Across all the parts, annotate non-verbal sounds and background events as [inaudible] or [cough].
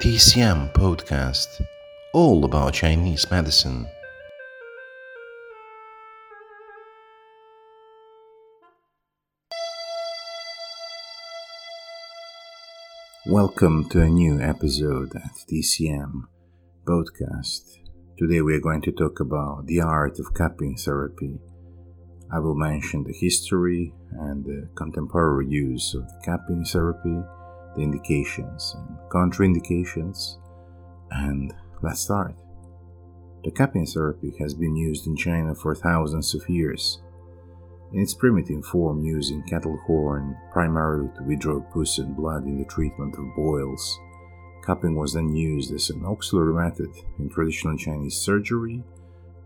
TCM podcast, all about Chinese medicine. Welcome to a new episode at TCM podcast. Today we are going to talk about the art of cupping therapy. I will mention the history and the contemporary use of cupping therapy the indications and contraindications, and let's start. The cupping therapy has been used in China for thousands of years. In its primitive form, using cattle horn primarily to withdraw pus and blood in the treatment of boils, cupping was then used as an auxiliary method in traditional Chinese surgery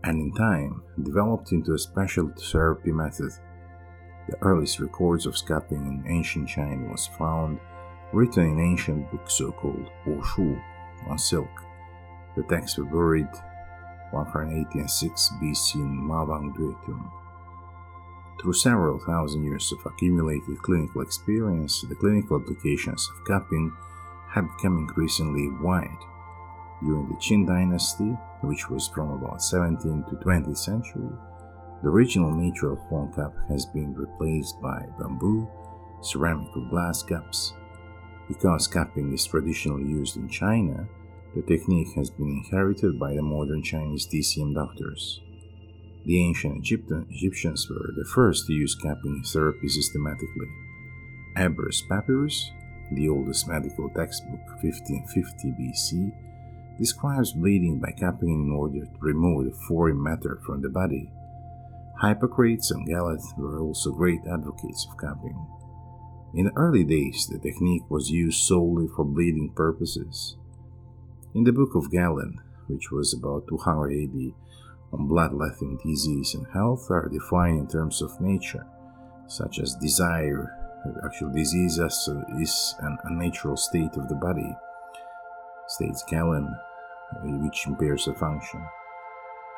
and in time developed into a special therapy method. The earliest records of cupping in ancient China was found written in ancient books so called Shu on silk. The texts were buried 186 BC in Mawang Dui tomb. Through several thousand years of accumulated clinical experience, the clinical applications of cupping have become increasingly wide. During the Qing dynasty, which was from about 17th to 20th century, the original natural horn cup has been replaced by bamboo, ceramic or glass cups, because cupping is traditionally used in China, the technique has been inherited by the modern Chinese TCM doctors. The ancient Egyptians were the first to use cupping therapy systematically. Ebers Papyrus, the oldest medical textbook 1550 BC, describes bleeding by cupping in order to remove the foreign matter from the body. Hippocrates and Galen were also great advocates of cupping. In the early days, the technique was used solely for bleeding purposes. In the Book of Galen, which was about 200 AD, on bloodletting disease and health are defined in terms of nature, such as desire. Actual disease is an unnatural state of the body, states Galen, which impairs a function.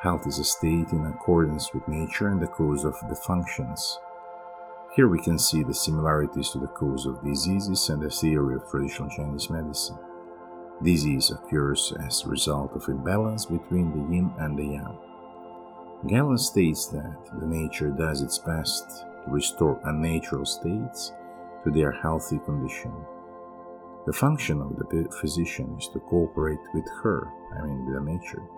Health is a state in accordance with nature and the cause of the functions. Here we can see the similarities to the cause of diseases and the theory of traditional Chinese medicine. Disease occurs as a result of imbalance between the yin and the yang. Galen states that the nature does its best to restore unnatural states to their healthy condition. The function of the physician is to cooperate with her, I mean with the nature.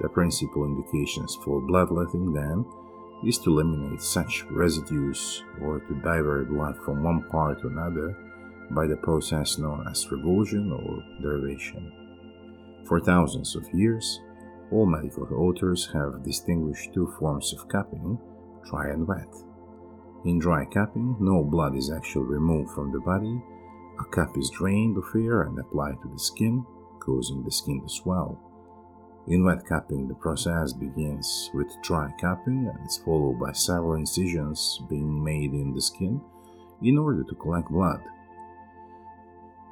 The principal indications for bloodletting then is to eliminate such residues or to divert blood from one part to another by the process known as revulsion or derivation. For thousands of years, all medical authors have distinguished two forms of cupping, dry and wet. In dry cupping, no blood is actually removed from the body, a cup is drained of air and applied to the skin, causing the skin to swell. In wet cupping, the process begins with dry capping and is followed by several incisions being made in the skin in order to collect blood.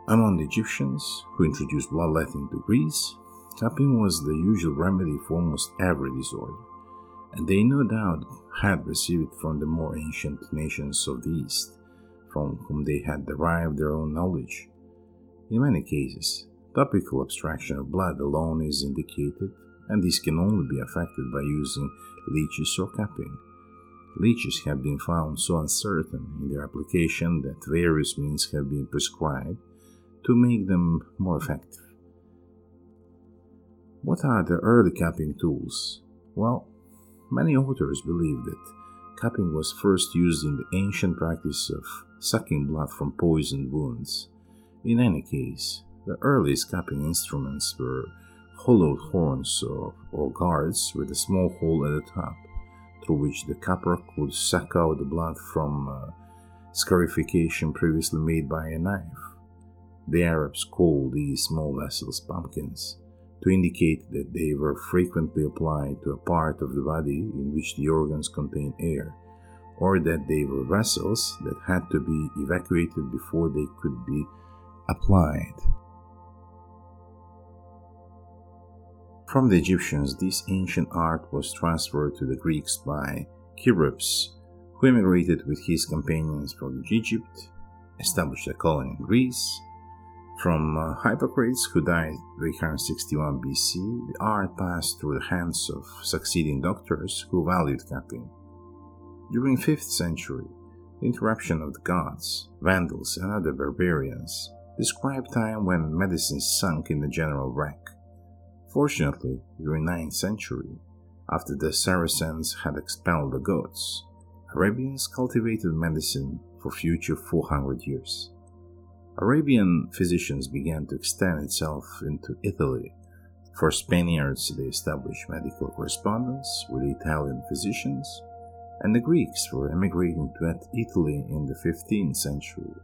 Among the Egyptians, who introduced bloodletting to Greece, capping was the usual remedy for almost every disorder, and they no doubt had received it from the more ancient nations of the East, from whom they had derived their own knowledge. In many cases, Topical abstraction of blood alone is indicated, and this can only be effected by using leeches or cupping. Leeches have been found so uncertain in their application that various means have been prescribed to make them more effective. What are the early cupping tools? Well, many authors believe that cupping was first used in the ancient practice of sucking blood from poisoned wounds. In any case, the earliest cupping instruments were hollowed horns or, or guards with a small hole at the top, through which the cupper could suck out the blood from uh, scarification previously made by a knife. The Arabs called these small vessels pumpkins to indicate that they were frequently applied to a part of the body in which the organs contain air, or that they were vessels that had to be evacuated before they could be applied. From the Egyptians, this ancient art was transferred to the Greeks by Cherippus, who emigrated with his companions from Egypt, established a colony in Greece, From uh, Hippocrates, who died 361 BC, the art passed through the hands of succeeding doctors who valued capping. During 5th century, the interruption of the Goths, Vandals, and other barbarians described time when medicine sunk in the general wreck. Fortunately, during 9th century, after the Saracens had expelled the Goths, Arabians cultivated medicine for future 400 years. Arabian physicians began to extend itself into Italy. For Spaniards, they established medical correspondence with Italian physicians, and the Greeks were emigrating to Italy in the 15th century.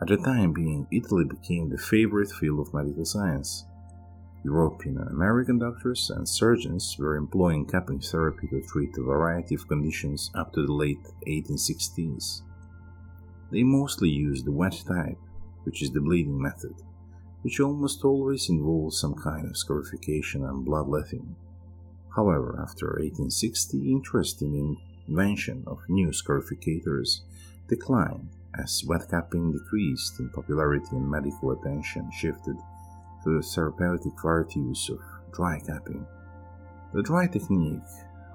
At the time being, Italy became the favorite field of medical science. European and American doctors and surgeons were employing capping therapy to treat a variety of conditions up to the late 1860s. They mostly used the wet type, which is the bleeding method, which almost always involves some kind of scarification and bloodletting. However, after 1860, interest in the invention of new scarificators declined as wet capping decreased in popularity and medical attention shifted the therapeutic varieties of dry capping. The dry technique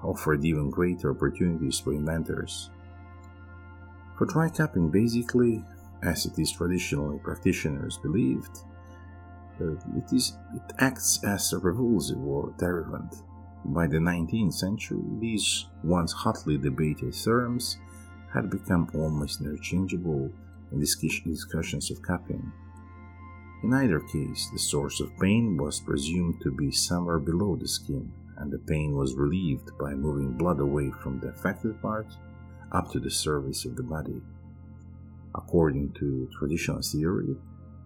offered even greater opportunities for inventors for dry capping, basically, as it is traditionally practitioners believed, uh, it, is, it acts as a revulsive or derivant. By the 19th century, these once hotly debated terms had become almost interchangeable in discussions of capping. In either case, the source of pain was presumed to be somewhere below the skin, and the pain was relieved by moving blood away from the affected part up to the surface of the body. According to traditional theory,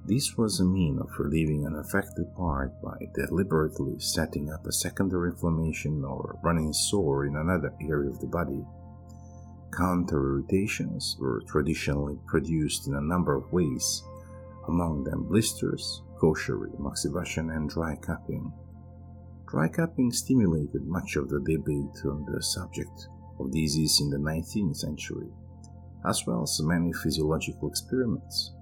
this was a mean of relieving an affected part by deliberately setting up a secondary inflammation or running sore in another area of the body. Counter irritations were traditionally produced in a number of ways, among them blisters, kosheri, moxibustion, and dry capping. Dry capping stimulated much of the debate on the subject of disease in the 19th century, as well as many physiological experiments.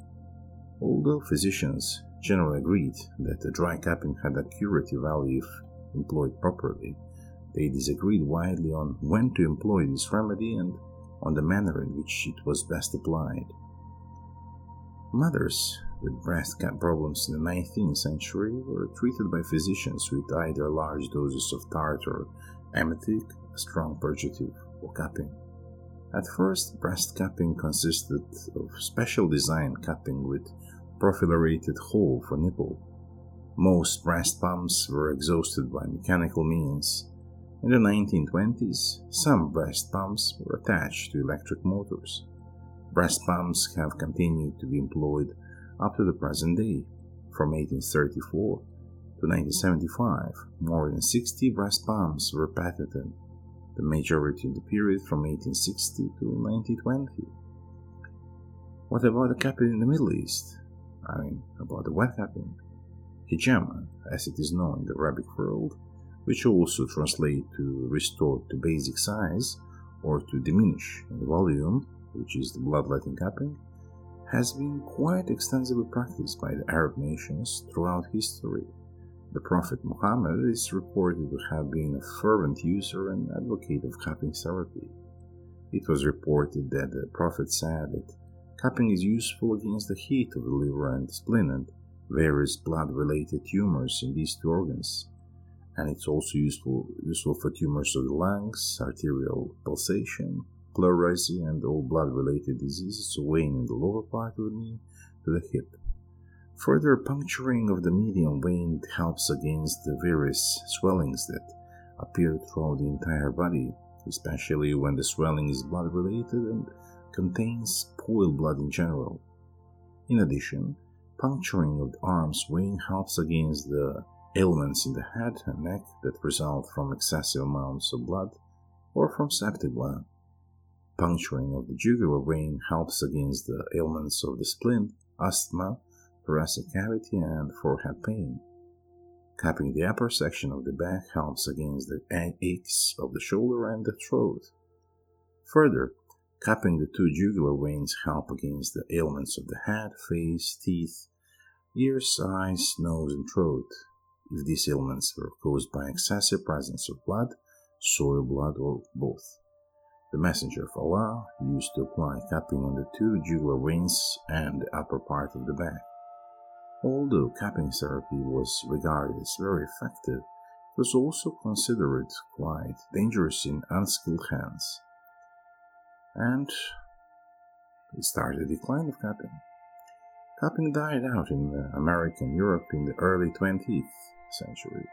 Although physicians generally agreed that the dry capping had a curative value if employed properly, they disagreed widely on when to employ this remedy and on the manner in which it was best applied. Mothers with breast problems in the 19th century were treated by physicians with either large doses of tartar, emetic, a strong purgative, or capping. At first, breast capping consisted of special design capping with perforated hole for nipple. Most breast pumps were exhausted by mechanical means. In the 1920s, some breast pumps were attached to electric motors. Breast pumps have continued to be employed up to the present day. From 1834 to 1975, more than 60 breast pumps were patented the majority in the period from 1860 to 1920. What about the capping in the Middle East? I mean, about the wet capping? Hijama, as it is known in the Arabic world, which also translates to restore to basic size or to diminish in volume, which is the bloodletting capping, has been quite extensively practiced by the Arab nations throughout history. The Prophet Muhammad is reported to have been a fervent user and advocate of capping therapy. It was reported that the Prophet said that capping is useful against the heat of the liver and spleen and various blood related tumors in these two organs, and it's also useful, useful for tumors of the lungs, arterial pulsation, pleurisy, and all blood related diseases weighing in the lower part of the knee to the hip. Further puncturing of the median vein helps against the various swellings that appear throughout the entire body, especially when the swelling is blood related and contains poor blood in general. In addition, puncturing of the arm's vein helps against the ailments in the head and neck that result from excessive amounts of blood or from septic blood. Puncturing of the jugular vein helps against the ailments of the spleen, asthma, thoracic cavity, and forehead pain. Capping the upper section of the back helps against the aches of the shoulder and the throat. Further, capping the two jugular veins help against the ailments of the head, face, teeth, ears, eyes, nose, and throat, if these ailments were caused by excessive presence of blood, soil blood, or both. The Messenger of Allah used to apply cupping on the two jugular veins and the upper part of the back. Although cupping therapy was regarded as very effective, it was also considered quite dangerous in unskilled hands. And it started a decline of cupping. Cupping died out in uh, American Europe in the early 20th century,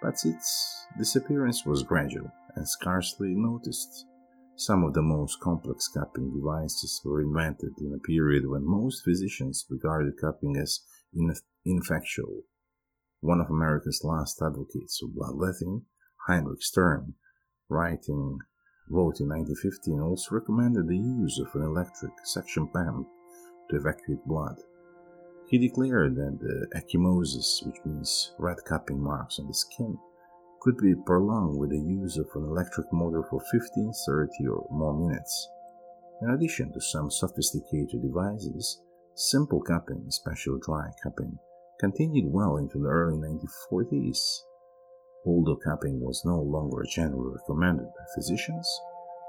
but its disappearance was gradual and scarcely noticed. Some of the most complex cupping devices were invented in a period when most physicians regarded cupping as ineffectual. One of America's last advocates of bloodletting, Heinrich Stern, writing, wrote in 1915, also recommended the use of an electric suction pump to evacuate blood. He declared that the ecchymosis, which means red cupping marks on the skin, could be prolonged with the use of an electric motor for 15, 30 or more minutes. In addition to some sophisticated devices, simple cupping, especially dry cupping, continued well into the early 1940s. Although cupping was no longer generally recommended by physicians,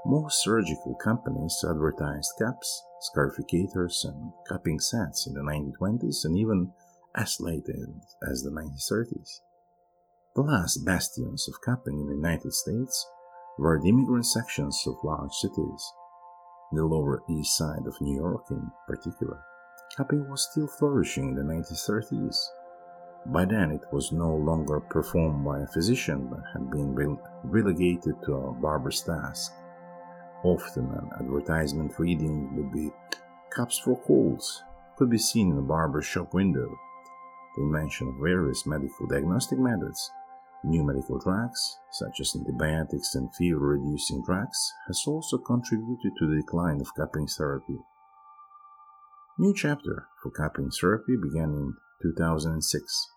most surgical companies advertised cups, scarificators, and cupping sets in the 1920s and even as late as the 1930s. The last bastions of cupping in the United States were the immigrant sections of large cities. The Lower East Side of New York, in particular, cupping was still flourishing in the 1930s. By then, it was no longer performed by a physician but had been relegated to a barber's task. Often an advertisement reading would be cups for colds could be seen in a barber shop window. The invention of various medical diagnostic methods, new medical drugs, such as antibiotics and fever reducing drugs, has also contributed to the decline of cupping therapy. New chapter for cupping therapy began in 2006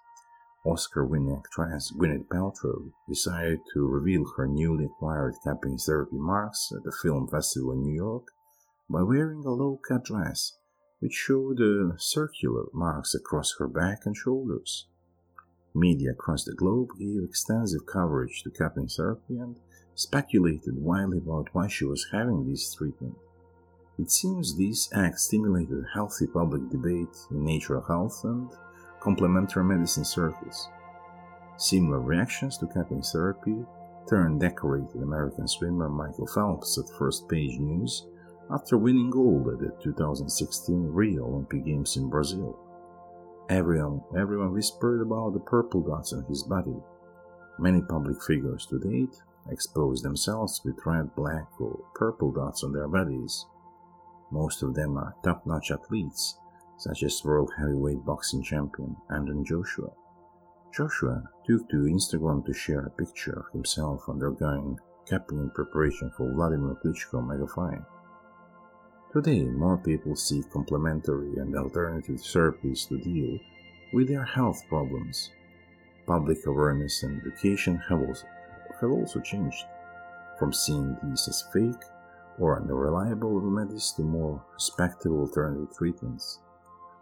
Oscar-winning actress Gwyneth Paltrow decided to reveal her newly acquired cupping therapy marks at the film festival in New York by wearing a low-cut dress which showed uh, circular marks across her back and shoulders. Media across the globe gave extensive coverage to cupping therapy and speculated widely about why she was having this treatment. It seems these acts stimulated healthy public debate in natural health and complementary medicine circles. Similar reactions to cupping therapy turned decorated American swimmer Michael Phelps at first page news after winning gold at the 2016 Rio Olympic Games in Brazil. Everyone, everyone whispered about the purple dots on his body. Many public figures to date expose themselves with red, black, or purple dots on their bodies. Most of them are top notch athletes such as world heavyweight boxing champion Anthony Joshua. Joshua took to Instagram to share a picture of himself undergoing cupping in preparation for Wladimir Klitschko mega fight. Today, more people seek complementary and alternative therapies to deal with their health problems. Public awareness and education have also, have also changed, from seeing these as fake or unreliable remedies to more respectable alternative treatments.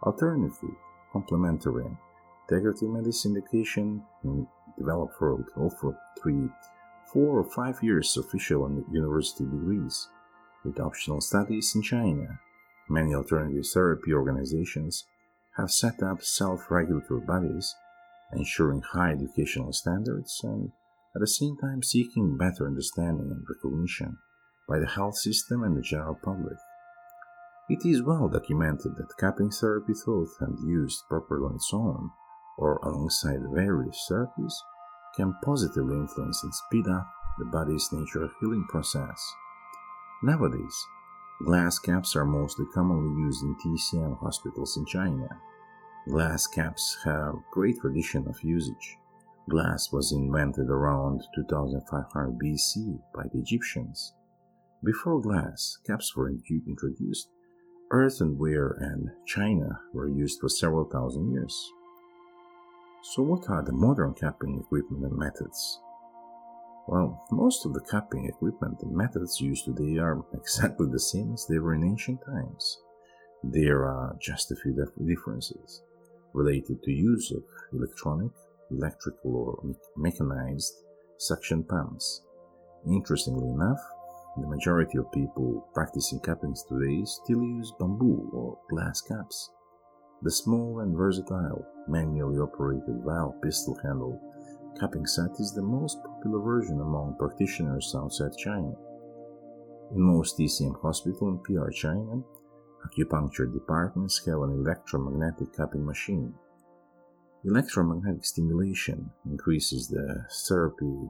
Alternatively, complementary integrative medicine education in developed world offer three, four, or five years official and university degrees, with optional studies in China. Many alternative therapy organizations have set up self-regulatory bodies, ensuring high educational standards and at the same time seeking better understanding and recognition by the health system and the general public. It is well documented that cupping therapy thought and used properly on its own or alongside various therapies can positively influence and speed up the body's natural healing process. Nowadays, glass caps are mostly commonly used in TCM hospitals in China. Glass caps have great tradition of usage. Glass was invented around 2500 BC by the Egyptians. Before glass, caps were introduced Earthenware and china were used for several thousand years. So, what are the modern capping equipment and methods? Well, most of the cupping equipment and methods used today are [laughs] exactly the same as they were in ancient times. There are just a few differences. related to use of electronic, electrical, or me- mechanized suction pumps. Interestingly enough, the majority of people practicing cuppings today still use bamboo or glass cups. The small and versatile, manually operated valve pistol handle cupping set is the most popular version among practitioners outside China. In most TCM hospital in PR China, acupuncture departments have an electromagnetic cupping machine. Electromagnetic stimulation increases the therapy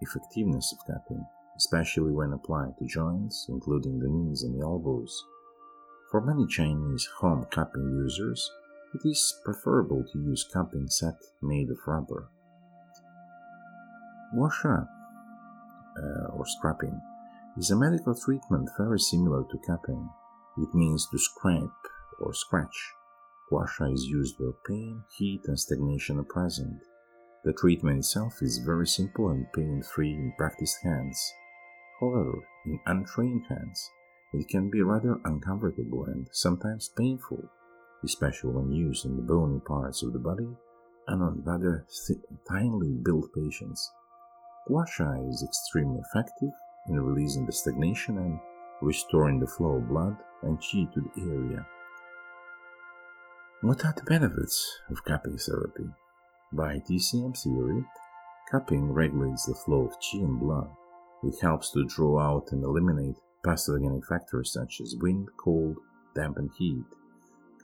effectiveness of cupping, especially when applied to joints, including the knees and the elbows. For many Chinese home cupping users, it is preferable to use cupping set made of rubber. Guasha, uh, or scraping, is a medical treatment very similar to capping. It means to scrape or scratch. Guasha is used where pain, heat, and stagnation are present. The treatment itself is very simple and pain free in practiced hands. However, in untrained hands, it can be rather uncomfortable and sometimes painful, especially when used on the bony parts of the body and on rather th- thinly built patients. Gua Sha is extremely effective in releasing the stagnation and restoring the flow of blood and qi to the area. What are the benefits of cupping therapy? By TCM theory, cupping regulates the flow of qi and blood. It helps to draw out and eliminate pathogenic factors such as wind, cold, damp, and heat.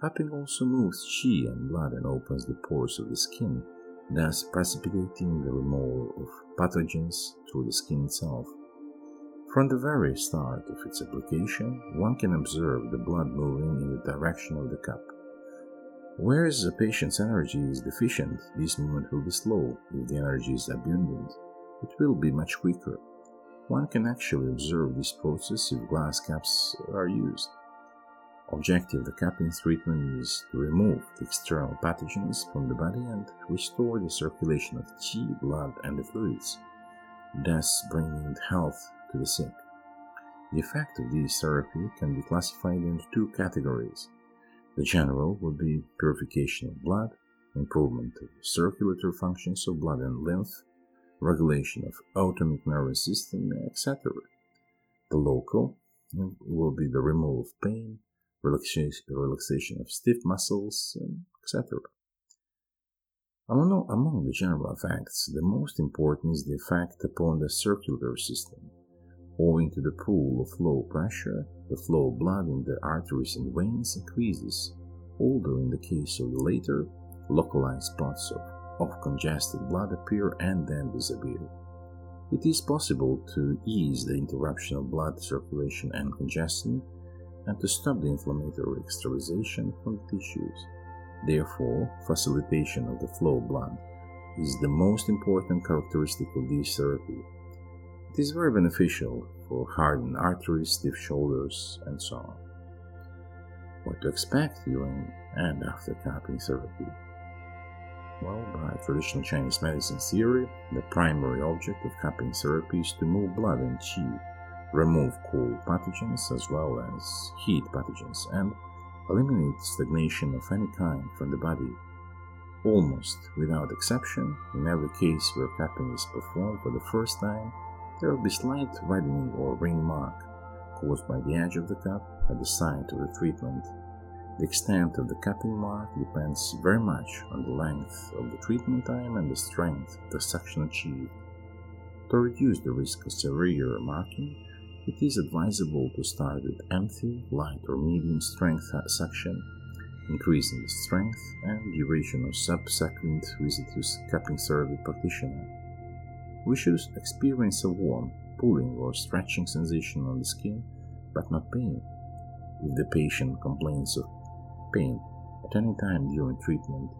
Cupping also moves qi and blood and opens the pores of the skin, thus precipitating the removal of pathogens through the skin itself. From the very start of its application, one can observe the blood moving in the direction of the cup. Whereas the patient's energy is deficient, this movement will be slow. If the energy is abundant, it will be much quicker. One can actually observe this process if glass caps are used. Objective of the cupping treatment is to remove the external pathogens from the body and restore the circulation of qi, blood, and the fluids, thus bringing health to the sick. The effect of this therapy can be classified into two categories. The general would be purification of blood, improvement of circulatory functions of blood and lymph, regulation of autonomic nervous system, etc. The local will be the removal of pain, relaxation, relaxation of stiff muscles, etc. Among, among the general effects, the most important is the effect upon the circulatory system. Owing to the pool of low pressure, the flow of blood in the arteries and veins increases, although in the case of the later, localized spots of, of congested blood appear and then disappear. It is possible to ease the interruption of blood circulation and congestion and to stop the inflammatory extravasation from the tissues. Therefore, facilitation of the flow of blood is the most important characteristic of this therapy. It is very beneficial for hardened arteries, stiff shoulders, and so on. What to expect during and after cupping therapy? Well, by traditional Chinese medicine theory, the primary object of cupping therapy is to move blood and qi remove cold pathogens as well as heat pathogens, and eliminate stagnation of any kind from the body. Almost without exception, in every case where cupping is performed for the first time, there will be slight reddening or ring mark caused by the edge of the cup at the site of the treatment. The extent of the cupping mark depends very much on the length of the treatment time and the strength of the suction achieved. To reduce the risk of severe marking, it is advisable to start with empty, light or medium strength suction, increasing the strength and duration of subsequent visitors cupping therapy practitioner. We should experience a warm, pulling or stretching sensation on the skin, but not pain. If the patient complains of pain at any time during treatment,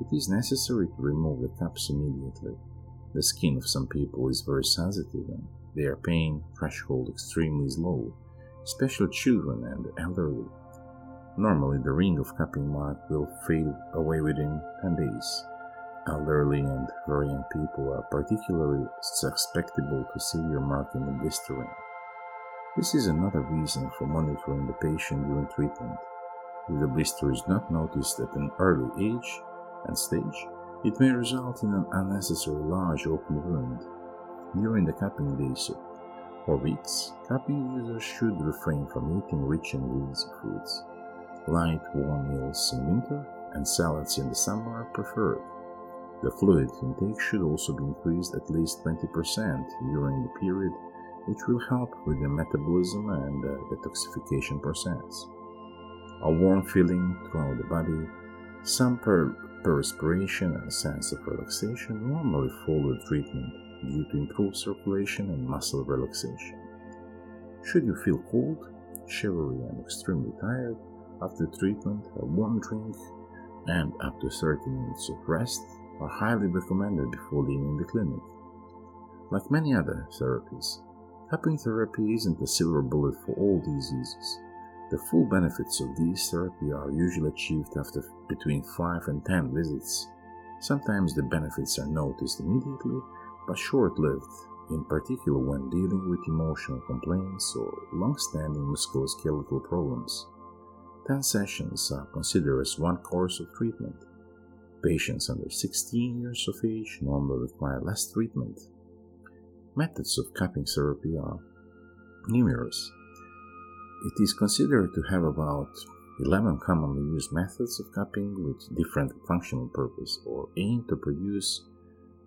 it is necessary to remove the cups immediately. The skin of some people is very sensitive and their pain threshold extremely low, especially children and elderly. Normally, the ring of cupping mark will fade away within 10 days. Elderly and very young people are particularly susceptible to severe marking and blistering. This is another reason for monitoring the patient during treatment. if the blister is not noticed at an early age and stage, it may result in an unnecessary large open wound. During the cupping days or weeks, cupping users should refrain from eating rich and greasy foods. Light, warm meals in winter and salads in the summer are preferred. The fluid intake should also be increased at least 20% during the period, which will help with the metabolism and uh, the detoxification process. A warm feeling throughout the body, some per- perspiration and a sense of relaxation normally follow treatment due to improved circulation and muscle relaxation. Should you feel cold, shivery, and extremely tired after treatment, a warm drink and up to 30 minutes of rest are highly recommended before leaving the clinic. Like many other therapies, cupping therapy isn't a silver bullet for all diseases. The full benefits of these therapy are usually achieved after between 5 and 10 visits. Sometimes the benefits are noticed immediately, but short lived, in particular when dealing with emotional complaints or long standing musculoskeletal problems. 10 sessions are considered as one course of treatment. Patients under 16 years of age normally require less treatment. Methods of cupping therapy are numerous. It is considered to have about 11 commonly used methods of cupping with different functional purpose or aim to produce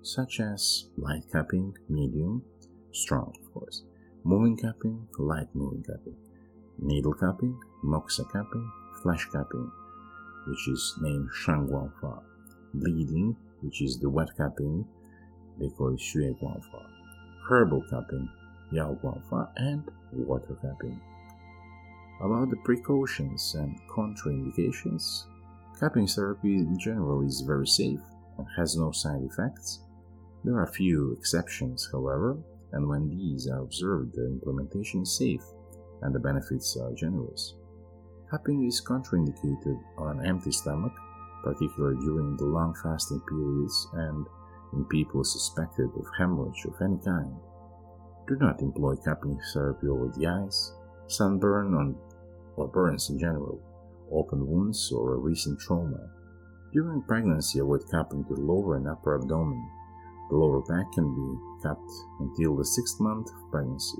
such as light cupping, medium, strong of course, moving cupping, light moving cupping, needle cupping, moxa cupping, flash cupping, which is named Shanguanfa, bleeding, which is the wet cupping, they call it Xue herbal cupping, Yao Guanfa, and water cupping. About the precautions and contraindications, cupping therapy in general is very safe and has no side effects. There are few exceptions, however, and when these are observed, the implementation is safe and the benefits are generous. Cupping is contraindicated on an empty stomach, particularly during the long fasting periods and in people suspected of hemorrhage of any kind. Do not employ cupping therapy over the eyes, sunburn on, or burns in general, open wounds, or a recent trauma. During pregnancy, avoid cupping to the lower and upper abdomen the lower back can be cupped until the sixth month of pregnancy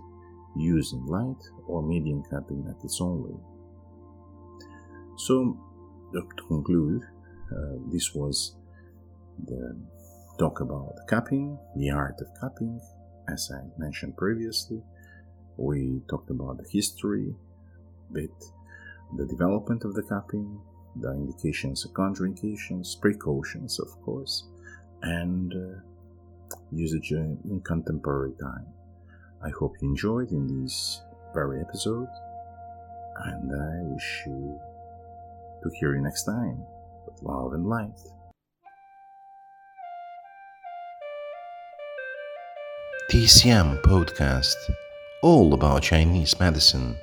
using light or medium cupping methods only. So, to conclude, uh, this was the talk about cupping, the art of cupping. As I mentioned previously, we talked about the history, bit the development of the cupping, the indications contraindications, precautions, of course, and uh, usage in contemporary time. I hope you enjoyed in this very episode, and I wish you to hear you next time with love and light. TCM Podcast All about Chinese medicine.